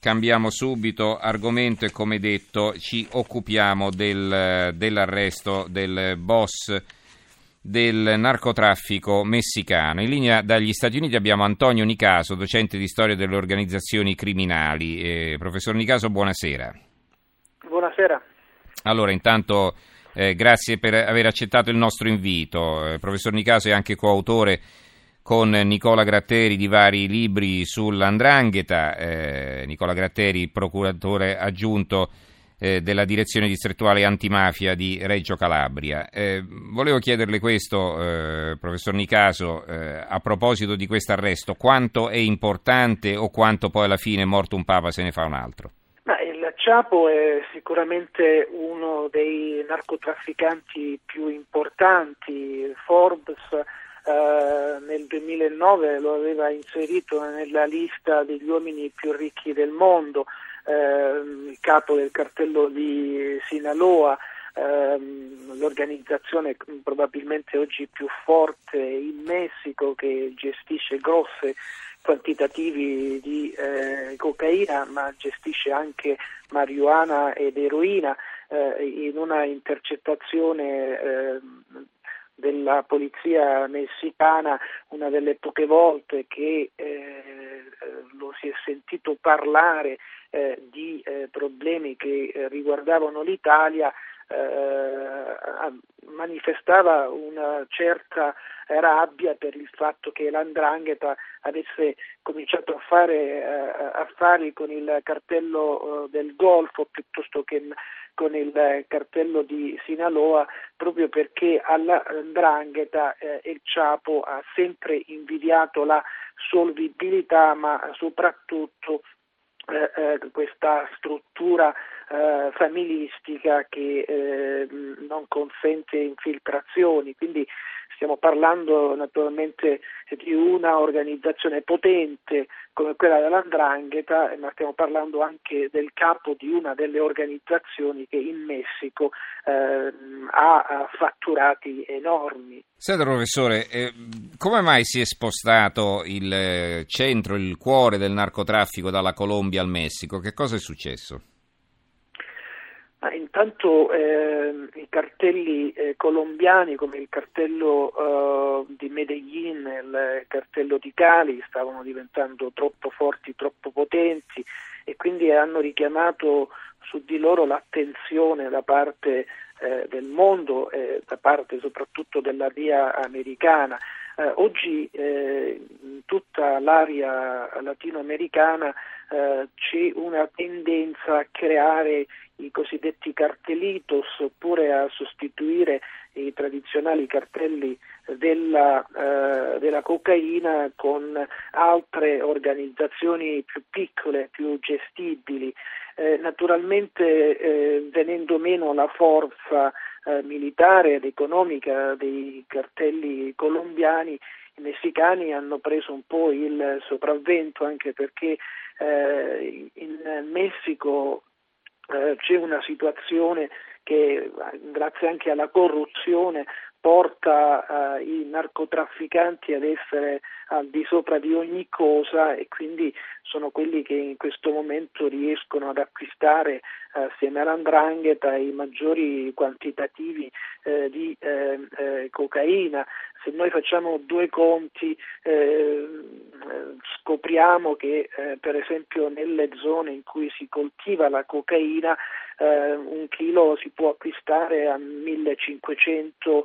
Cambiamo subito argomento e come detto ci occupiamo del, dell'arresto del boss del narcotraffico messicano. In linea dagli Stati Uniti abbiamo Antonio Nicaso, docente di storia delle organizzazioni criminali. Eh, professor Nicaso, buonasera. Buonasera. Allora, intanto eh, grazie per aver accettato il nostro invito. Eh, professor Nicaso è anche coautore con Nicola Gratteri di vari libri sull'andrangheta, eh, Nicola Gratteri, procuratore aggiunto eh, della direzione distrettuale antimafia di Reggio Calabria. Eh, volevo chiederle questo, eh, professor Nicaso, eh, a proposito di questo arresto, quanto è importante o quanto poi alla fine morto un papa se ne fa un altro? Il Ciapo è sicuramente uno dei narcotrafficanti più importanti, Forbes eh, nel 2009 lo aveva inserito nella lista degli uomini più ricchi del mondo, eh, il capo del cartello di Sinaloa, ehm, l'organizzazione probabilmente oggi più forte in Messico che gestisce grosse quantitativi di eh, cocaina ma gestisce anche marijuana ed eroina eh, in una intercettazione eh, della polizia messicana una delle poche volte che eh, lo si è sentito parlare eh, di eh, problemi che eh, riguardavano l'Italia eh, manifestava una certa rabbia per il fatto che l'Andrangheta avesse cominciato a fare eh, affari con il cartello del Golfo piuttosto che con il cartello di Sinaloa proprio perché all'Andrangheta eh, il Ciapo ha sempre invidiato la solvibilità ma soprattutto eh, eh, questa struttura eh, familistica che eh, non consente infiltrazioni, quindi stiamo parlando naturalmente di una organizzazione potente come quella dell'Andrangheta, ma stiamo parlando anche del capo di una delle organizzazioni che in Messico eh, ha fatturati enormi. Senta professore, eh, come mai si è spostato il eh, centro, il cuore del narcotraffico dalla Colombia al Messico? Che cosa è successo? Ma intanto eh, i cartelli eh, colombiani come il cartello eh, di Medellin e il cartello di Cali stavano diventando troppo forti, troppo potenti e quindi hanno richiamato su di loro l'attenzione da parte eh, del mondo e da parte soprattutto della via americana. Eh, oggi eh, in tutta l'area latinoamericana c'è una tendenza a creare i cosiddetti cartelitos oppure a sostituire i tradizionali cartelli della, eh, della, cocaina con altre organizzazioni più piccole, più gestibili. Eh, naturalmente eh, venendo meno la forza eh, militare ed economica dei cartelli colombiani, i messicani hanno preso un po' il sopravvento anche perché eh, in Messico eh, c'è una situazione che grazie anche alla corruzione porta eh, i narcotrafficanti ad essere al di sopra di ogni cosa e quindi sono quelli che in questo momento riescono ad acquistare eh, assieme all'andrangheta i maggiori quantitativi eh, di eh, eh, cocaina. Se noi facciamo due conti eh, scopriamo che per esempio nelle zone in cui si coltiva la cocaina eh, un chilo si può acquistare a 1500 eh,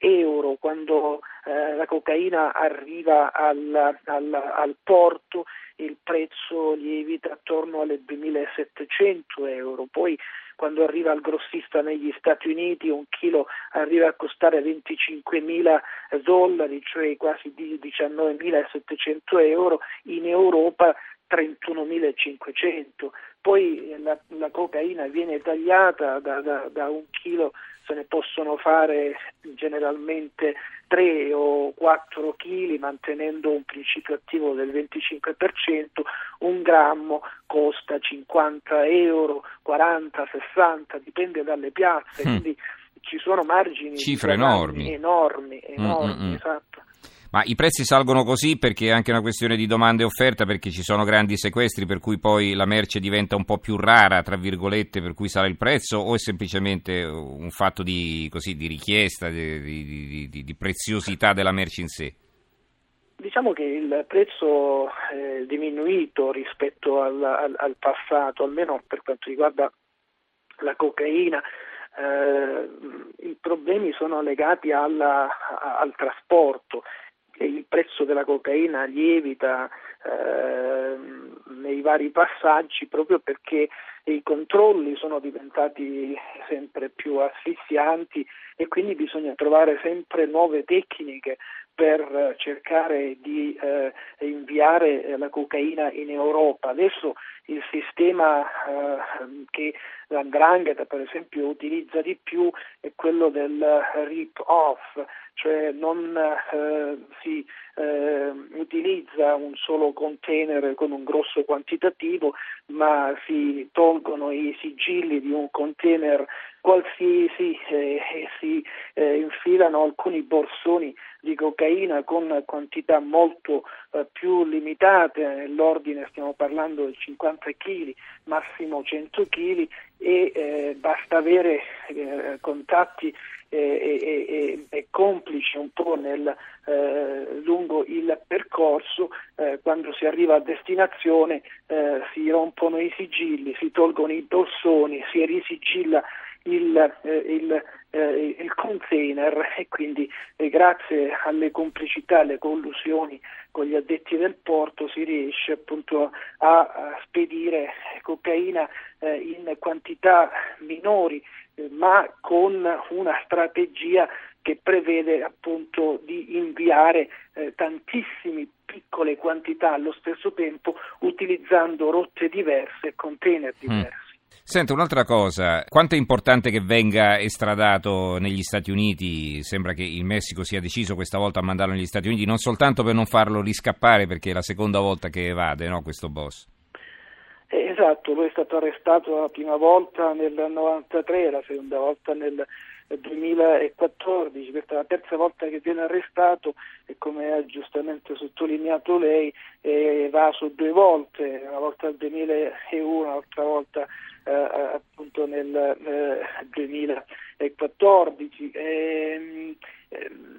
euro, quando eh, la cocaina arriva al, al, al porto il prezzo lievita attorno alle 2700 euro, poi quando arriva al grossista negli Stati Uniti un chilo arriva a costare 25 mila dollari, cioè quasi 19.700 euro, in Europa 31.500, poi la, la, cocaina viene tagliata da, da, da, un chilo, se ne possono fare generalmente 3 o 4 chili mantenendo un principio attivo del 25%, un grammo costa 50 euro, 40, 60, dipende dalle piazze, mm. quindi ci sono margini cifre enormi enormi, enormi mm, mm, mm. esatto. Ma i prezzi salgono così perché è anche una questione di domanda e offerta, perché ci sono grandi sequestri per cui poi la merce diventa un po' più rara, tra virgolette, per cui sale il prezzo, o è semplicemente un fatto di, così, di richiesta, di, di, di, di preziosità della merce in sé? Diciamo che il prezzo è diminuito rispetto al, al, al passato, almeno per quanto riguarda la cocaina. Eh, I problemi sono legati alla, al trasporto il prezzo della cocaina lievita eh, nei vari passaggi proprio perché i controlli sono diventati sempre più asfissianti e quindi bisogna trovare sempre nuove tecniche per cercare di eh, inviare la cocaina in Europa. Adesso il sistema eh, che l'Andrangheta per esempio utilizza di più è quello del rip-off, cioè non eh, si eh, utilizza un solo container con un grosso quantitativo, ma si tolgono i sigilli di un container qualsiasi eh, e si eh, infilano alcuni borsoni di cocaina con quantità molto eh, più limitate, nell'ordine stiamo parlando di 50 kg, massimo 100 kg e eh, basta avere contatti e, e, e, complici un po' nel, eh, lungo il percorso, eh, quando si arriva a destinazione eh, si rompono i sigilli, si tolgono i dossoni, si risigilla il, eh, il, eh, il container. E quindi eh, grazie alle complicità, alle collusioni con gli addetti del porto si riesce appunto a, a spedire cocaina in quantità minori ma con una strategia che prevede appunto di inviare eh, tantissime piccole quantità allo stesso tempo utilizzando rotte diverse e container mm. diversi. Mm. Senta, un'altra cosa, quanto è importante che venga estradato negli Stati Uniti? Sembra che il Messico sia deciso questa volta a mandarlo negli Stati Uniti, non soltanto per non farlo riscappare, perché è la seconda volta che evade no, questo boss. Eh, esatto, lui è stato arrestato la prima volta nel 1993, la seconda volta nel 2014, questa è la terza volta che viene arrestato e come ha giustamente sottolineato lei è evaso due volte, una volta nel 2001, un'altra volta eh, appunto nel eh, 2014. E, ehm,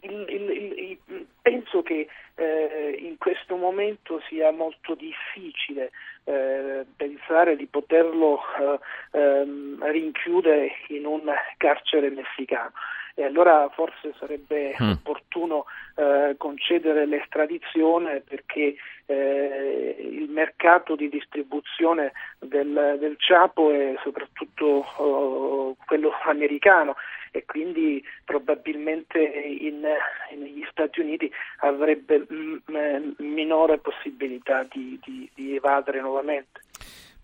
il, il, il, penso che eh, in questo momento sia molto difficile eh, pensare di poterlo eh, ehm, rinchiudere in un carcere messicano e allora forse sarebbe mm. opportuno eh, concedere l'estradizione perché eh, il mercato di distribuzione del, del Ciapo è soprattutto oh, quello americano e quindi probabilmente in, negli Stati Uniti avrebbe m- m- minore possibilità di, di, di evadere nuovamente.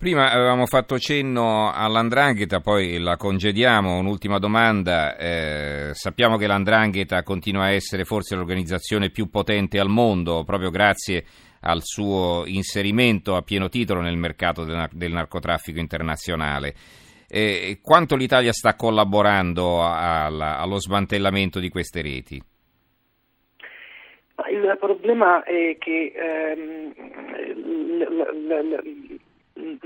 Prima avevamo fatto cenno all'andrangheta, poi la congediamo. Un'ultima domanda. Eh, sappiamo che l'andrangheta continua a essere forse l'organizzazione più potente al mondo, proprio grazie al suo inserimento a pieno titolo nel mercato del, del narcotraffico internazionale. Eh, quanto l'Italia sta collaborando alla, allo smantellamento di queste reti? Il problema è che ehm, l, l, l,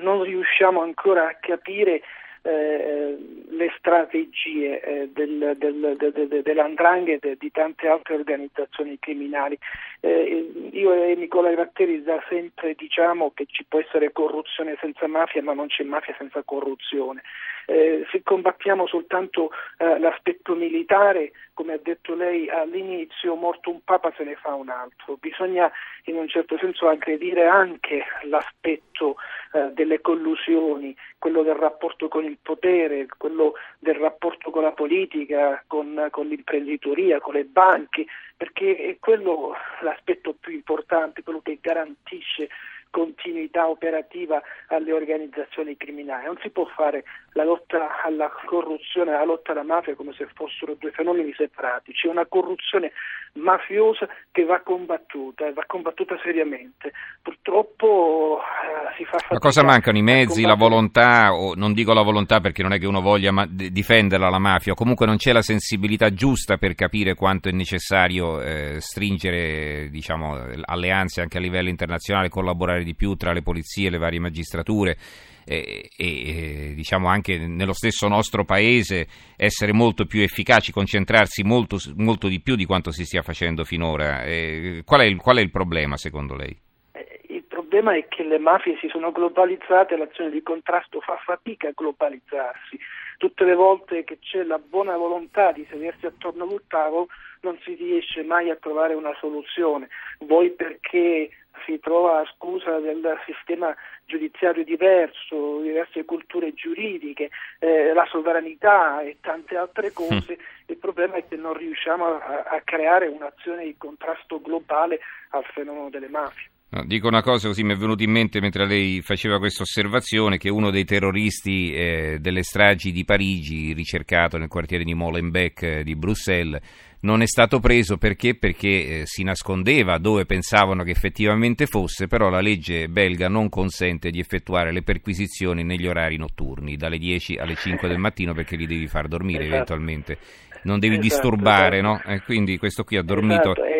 non riusciamo ancora a capire eh, le strategie eh, del, del, del, dell'andrangheta e di tante altre organizzazioni criminali. Eh, io e Nicola Gratteri da sempre diciamo che ci può essere corruzione senza mafia, ma non c'è mafia senza corruzione. Eh, se combattiamo soltanto eh, l'aspetto militare, come ha detto lei all'inizio, morto un papa se ne fa un altro. Bisogna in un certo senso aggredire anche l'aspetto eh, delle collusioni, quello del rapporto con il potere, quello del rapporto con la politica, con, con l'imprenditoria, con le banche, perché è quello l'aspetto più importante, quello che garantisce continuità operativa alle organizzazioni criminali. Non si può fare la lotta alla corruzione e la lotta alla mafia come se fossero due fenomeni separati. C'è una corruzione mafiosa che va combattuta e va combattuta seriamente. Purtroppo eh, si fa fatica. Ma cosa mancano? I mezzi, la volontà, o non dico la volontà perché non è che uno voglia ma- difenderla la mafia, comunque non c'è la sensibilità giusta per capire quanto è necessario eh, stringere diciamo, alleanze anche a livello internazionale, collaborare di più tra le polizie e le varie magistrature e, e diciamo anche nello stesso nostro paese essere molto più efficaci, concentrarsi molto, molto di più di quanto si stia facendo finora. Eh, qual, è il, qual è il problema secondo lei? Eh, il problema è che le mafie si sono globalizzate e l'azione di contrasto fa fatica a globalizzarsi. Tutte le volte che c'è la buona volontà di sedersi attorno al tavolo non si riesce mai a trovare una soluzione, voi perché si trova a scusa del sistema giudiziario diverso, diverse culture giuridiche, eh, la sovranità e tante altre cose, mm. il problema è che non riusciamo a, a creare un'azione di contrasto globale al fenomeno delle mafie. No, dico una cosa così mi è venuto in mente mentre lei faceva questa osservazione che uno dei terroristi eh, delle stragi di Parigi ricercato nel quartiere di Molenbeek eh, di Bruxelles non è stato preso perché? Perché eh, si nascondeva dove pensavano che effettivamente fosse, però la legge belga non consente di effettuare le perquisizioni negli orari notturni, dalle 10 alle 5 del mattino perché li devi far dormire esatto. eventualmente, non devi esatto, disturbare, esatto. no? E quindi questo qui ha dormito... Esatto,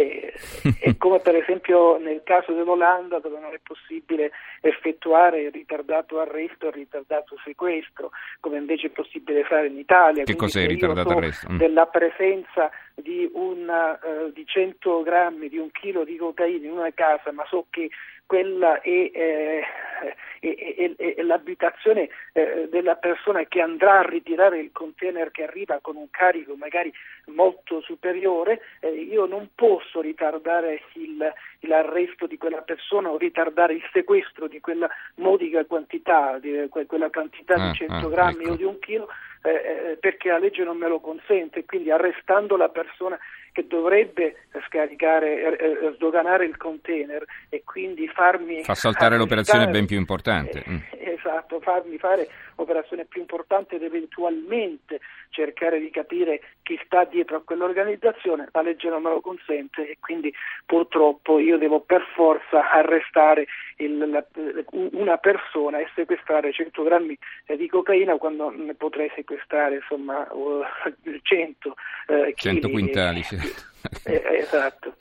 è come per esempio nel caso dell'Olanda dove non è possibile effettuare il ritardato arresto e il ritardato sequestro, come invece è possibile fare in Italia. Che cos'è il ritardato arresto? Mm. Della presenza di, una, uh, di 100 grammi, di un chilo di cocaina in una casa, ma so che quella è, eh, è, è, è l'abitazione eh, della persona che andrà a ritirare il container che arriva con un carico magari molto superiore, eh, io non posso ritardare il, l'arresto di quella persona o ritardare il sequestro di quella modica quantità, di quella quantità ah, di 100 ah, grammi ecco. o di un chilo, eh, eh, perché la legge non me lo consente, quindi arrestando la persona che dovrebbe scaricare, eh, eh, sdoganare il container e quindi farmi... Fa saltare l'operazione ben più importante. Mm. Esatto, farmi fare operazione più importante ed eventualmente cercare di capire chi sta dietro a quell'organizzazione, la legge non me lo consente e quindi purtroppo io devo per forza arrestare il, la, una persona e sequestrare 100 grammi di cocaina quando ne potrei sequestrare insomma 100 eh, 100 quintali, certo. eh, esatto.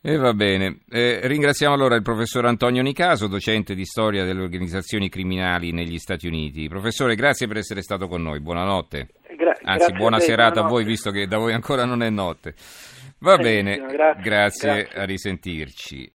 E va bene. Eh, ringraziamo allora il professor Antonio Nicaso, docente di storia delle organizzazioni criminali negli Stati Uniti. Professore, grazie per essere stato con noi. Buonanotte. Anzi, buona a te, serata a voi, visto che da voi ancora non è notte. Va bene, grazie, grazie, grazie. a risentirci.